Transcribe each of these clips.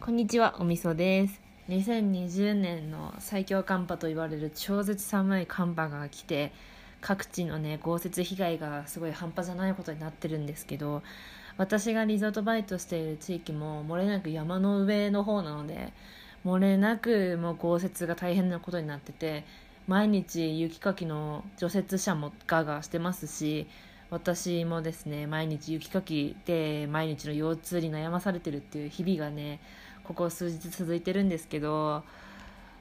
こんにちは、おみそです。2020年の最強寒波と言われる超絶寒い寒波が来て、各地のね、豪雪被害がすごい半端じゃないことになってるんですけど、私がリゾートバイトしている地域も漏れなく山の上の方なので、漏れなくもう豪雪が大変なことになってて、毎日雪かきの除雪車もガーガしてますし、私もですね毎日雪かきで毎日の腰痛に悩まされてるっていう日々がねここ数日続いてるんですけど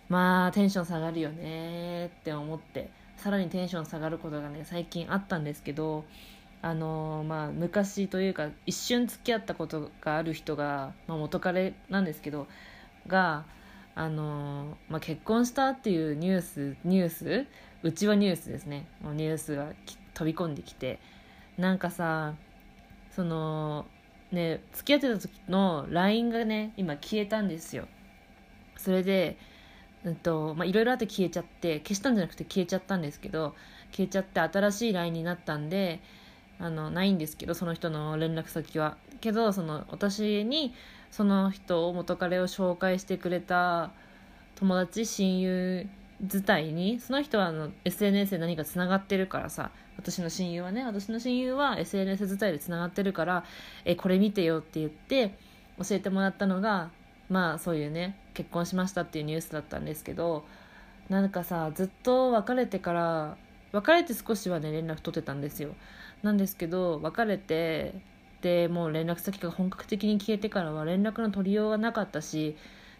まあテンション下がるよねって思ってさらにテンション下がることがね最近あったんですけどあのまあ昔というか一瞬付き合ったことがある人が、まあ、元彼なんですけどがあのまあ、結婚したっていうニュースニュース？うちはニュースですね。ニュースが飛び込んできてなんかさそのね付き合ってた時の LINE がね今消えたんですよ。それでうんとまあいろいろあって消えちゃって消したんじゃなくて消えちゃったんですけど消えちゃって新しい LINE になったんであのないんですけどその人の連絡先は。けどその私にその人を元彼を紹介してくれた友達親友伝いにその人はあの SNS で何かつながってるからさ私の親友はね私の親友は SNS 伝いでつながってるからえこれ見てよって言って教えてもらったのがまあそういうね結婚しましたっていうニュースだったんですけどなんかさずっと別れてから別れて少しはね連絡取ってたんですよ。なんですけど別れてでもう連絡先が本格的に消えてからは連絡の取りようがなかったし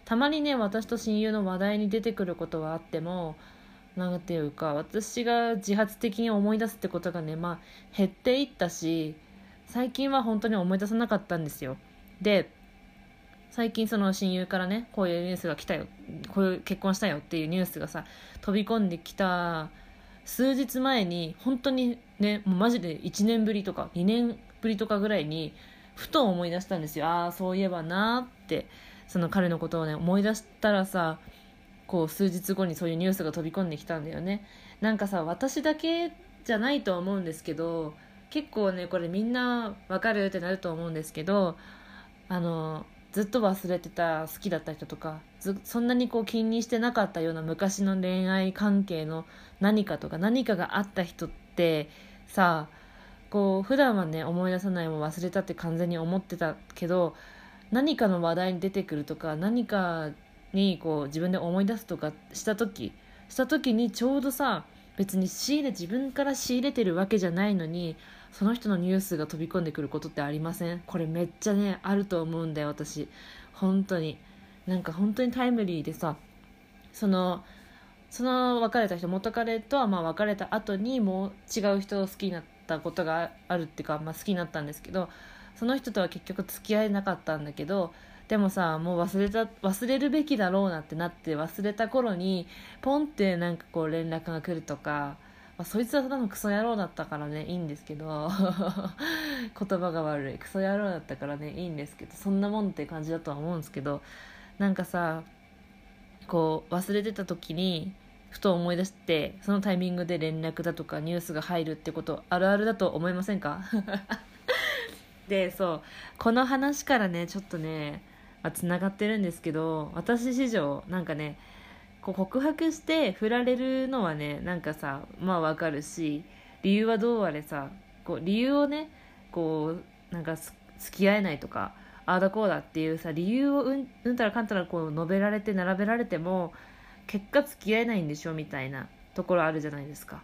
たまにね私と親友の話題に出てくることはあってもなんていうか私が自発的に思い出すってことがねまあ減っていったし最近は本当に思い出さなかったんですよ。で最近その親友からねこういうニュースが来たよこういう結婚したよっていうニュースがさ飛び込んできた数日前に本当にねもうマジで1年ぶりとか2年ぶりとかぐらいにふと思い出したんですよ。ああそういえばなって。その彼のことをね思い出したらさこう数日後にそういうニュースが飛び込んできたんだよね。なんかさ私だけじゃないと思うんですけど結構ねこれみんなわかるってなると思うんですけどあのずっと忘れてた好きだった人とかそんなにこう気にしてなかったような昔の恋愛関係の何かとか何かがあった人ってさこう普段はね思い出さないも忘れたって完全に思ってたけど何かの話題に出てくるとか何かにこう自分で思い出すとかした時した時にちょうどさ別に仕入れ自分から仕入れてるわけじゃないのにその人のニュースが飛び込んでくることってありません？これめっちゃねあると思うんだよ私。本当に。なんか本当にタイムリーでさそのその別れた人元彼とはまあ別れた後にもう違う人を好きになったことがあるっていうか、まあ、好きになったんですけどその人とは結局付き合えなかったんだけどでもさもう忘れた忘れるべきだろうなってなって忘れた頃にポンってなんかこう連絡が来るとか、まあ、そいつはただのクソ野郎だったからねいいんですけど 言葉が悪い。クソ野郎だったからねいいんですけどそんなもんって感じだとは思うんですけどなんかさこう忘れてた時にふと思い出してそのタイミングで連絡だとかニュースが入るってことあるあるだと思いませんか？でそうこの話からねちょっとねつながってるんですけど私史上なんかねこう告白して振られるのはねなんかさまあわかるし理由はどうあれさこう理由をねこうなんか付き合えないとかああだこうだっていうさ理由をうんうんたらかんたらこう述べられて並べられても結果付き合えないんでしょみたいなところあるじゃないですか。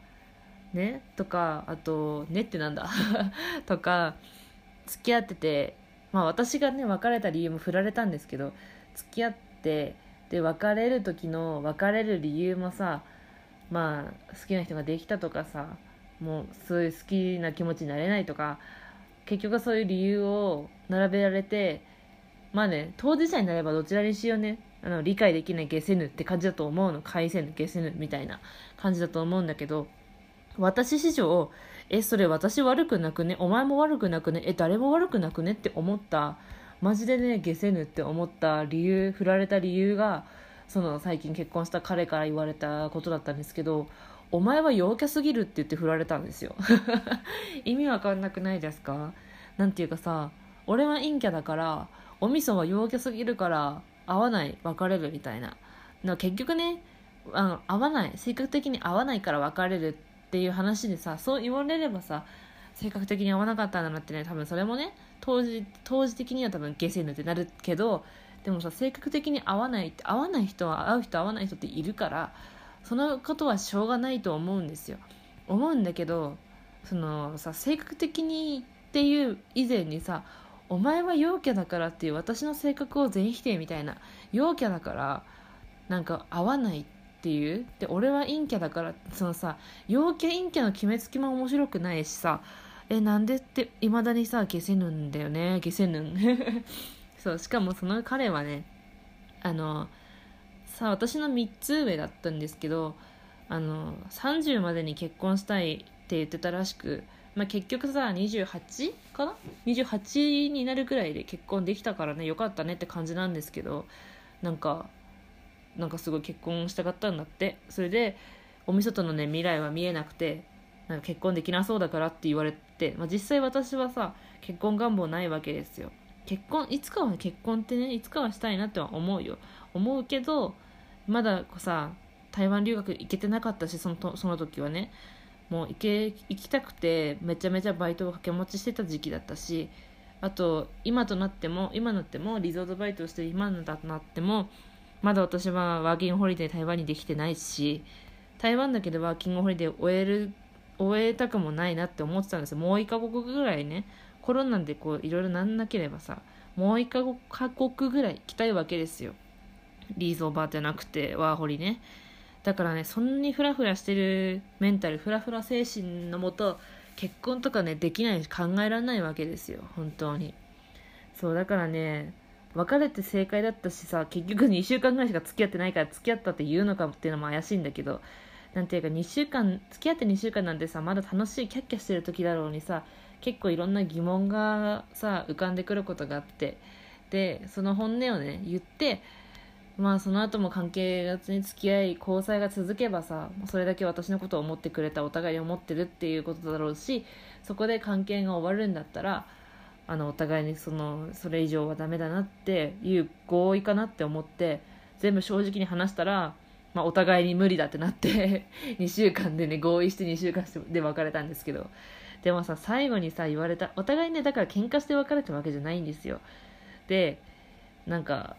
ね？とかあと「ね」ってなんだ？とか付き合っててまあ私がね別れた理由も振られたんですけど付き合ってで別れる時の別れる理由もさまあ好きな人ができたとかさもうそういう好きな気持ちになれないとか結局そういう理由を並べられてまあね当事者になればどちらにしようね。あの理解できない消せぬって感じだと思うの。返せぬ消せぬみたいな感じだと思うんだけど私史上えそれ私悪くなくね？お前も悪くなくね？え誰も悪くなくね？って思った。マジでね消せぬって思った理由振られた理由がその最近結婚した彼から言われたことだったんですけどお前は陽キャすぎるって言って振られたんですよ。意味わかんなくないですか？なんていうかさ俺は陰キャだからお味噌は陽キャすぎるから合わない別れるみたいな。な結局ねあの合わない性格的に合わないから別れるっていう話でさそう言われればさ性格的に合わなかったんだなってね多分それもね当時当時的には多分ゲセヌってなるけどでもさ性格的に合わないって合わない人は合う人合わない人っているからそのことはしょうがないと思うんですよ。思うんだけどそのさ性格的にっていう以前にさお前は陽キャだからっていう私の性格を全否定みたいな陽キャだからなんか合わないっていう？で俺は陰キャだからそのさ陽キャ陰キャの決めつけも面白くないしさえなんでっていまだにさ消せぬんだよね消せぬん。そうしかもその彼はねあのさ私の3つ上だったんですけどあの30までに結婚したいって言ってたらしく、まあ、結局さ28かな？28になるくらいで結婚できたからねよかったねって感じなんですけどなんかなんかすごい結婚したかったんだって。それでおみそとのね未来は見えなくてなんか結婚できなそうだからって言われて、まあ、実際私はさ結婚願望ないわけですよ。結婚いつかは結婚ってねいつかはしたいなっては思うよ。思うけどまださ台湾留学行けてなかったしそのとその時はねもう行け行きたくてめちゃめちゃバイトを掛け持ちしてた時期だったしあと今となっても今になってもリゾートバイトをして今となってもまだ私はワーキングホリデー台湾にできてないし台湾だけでワーキングホリデー終える終えたくもないなって思ってたんですよ。もう1カ国ぐらいねコロナでこういろいろなんなければさもう1カ国ぐらい行きたいわけですよ。リーゾーバーじゃなくてワーホリね。だからねそんなにフラフラしてるメンタルフラフラ精神のもと結婚とかねできないし考えられないわけですよ。本当に。そうだからね別れて正解だったしさ結局2週間ぐらいしか付き合ってないから付き合ったって言うのかっていうのも怪しいんだけどなんていうか2週間付き合って2週間なんてさまだ楽しいキャッキャしてる時だろうにさ結構いろんな疑問がさ浮かんでくることがあってでその本音をね言ってまあその後も関係がに付き合い交際が続けばさそれだけ私のことを思ってくれたお互いに思ってるっていうことだろうしそこで関係が終わるんだったらあのお互いにそのそれ以上はダメだなっていう合意かなって思って全部正直に話したら、まあ、お互いに無理だってなって 2週間でね合意して2週間で別れたんですけど。でもさ最後にさ言われたお互いねだから喧嘩して別れたわけじゃないんですよ。でなんか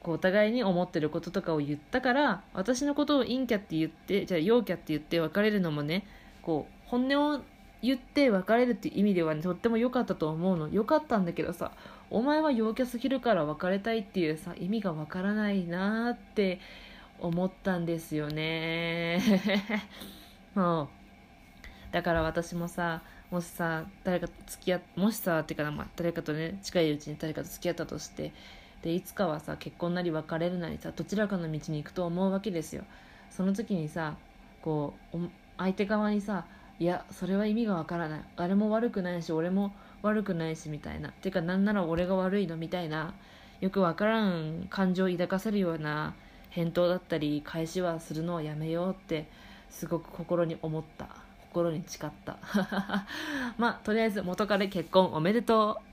こうお互いに思ってることとかを言ったから私のことを陰キャって言ってじゃあ陽キャって言って別れるのもねこう本音を言って別れるっていう意味ではねとっても良かったと思うの。良かったんだけどさお前は陽キャすぎるから別れたいっていうさ意味がわからないなーって思ったんですよね。う。だから私もさもしさ誰かと付き合もしさっていうかまあ、誰かとね近いうちに誰かと付き合ったとしてでいつかはさ結婚なり別れるなりさどちらかの道に行くと思うわけですよ。その時にさこう相手側にさいやそれは意味がわからない。あれも悪くないし俺も悪くないしみたいな。てかなんなら俺が悪いのみたいなよくわからん感情を抱かせるような返答だったり返しはするのをやめようってすごく心に思った。心に誓った。まあとりあえず元彼結婚おめでとう。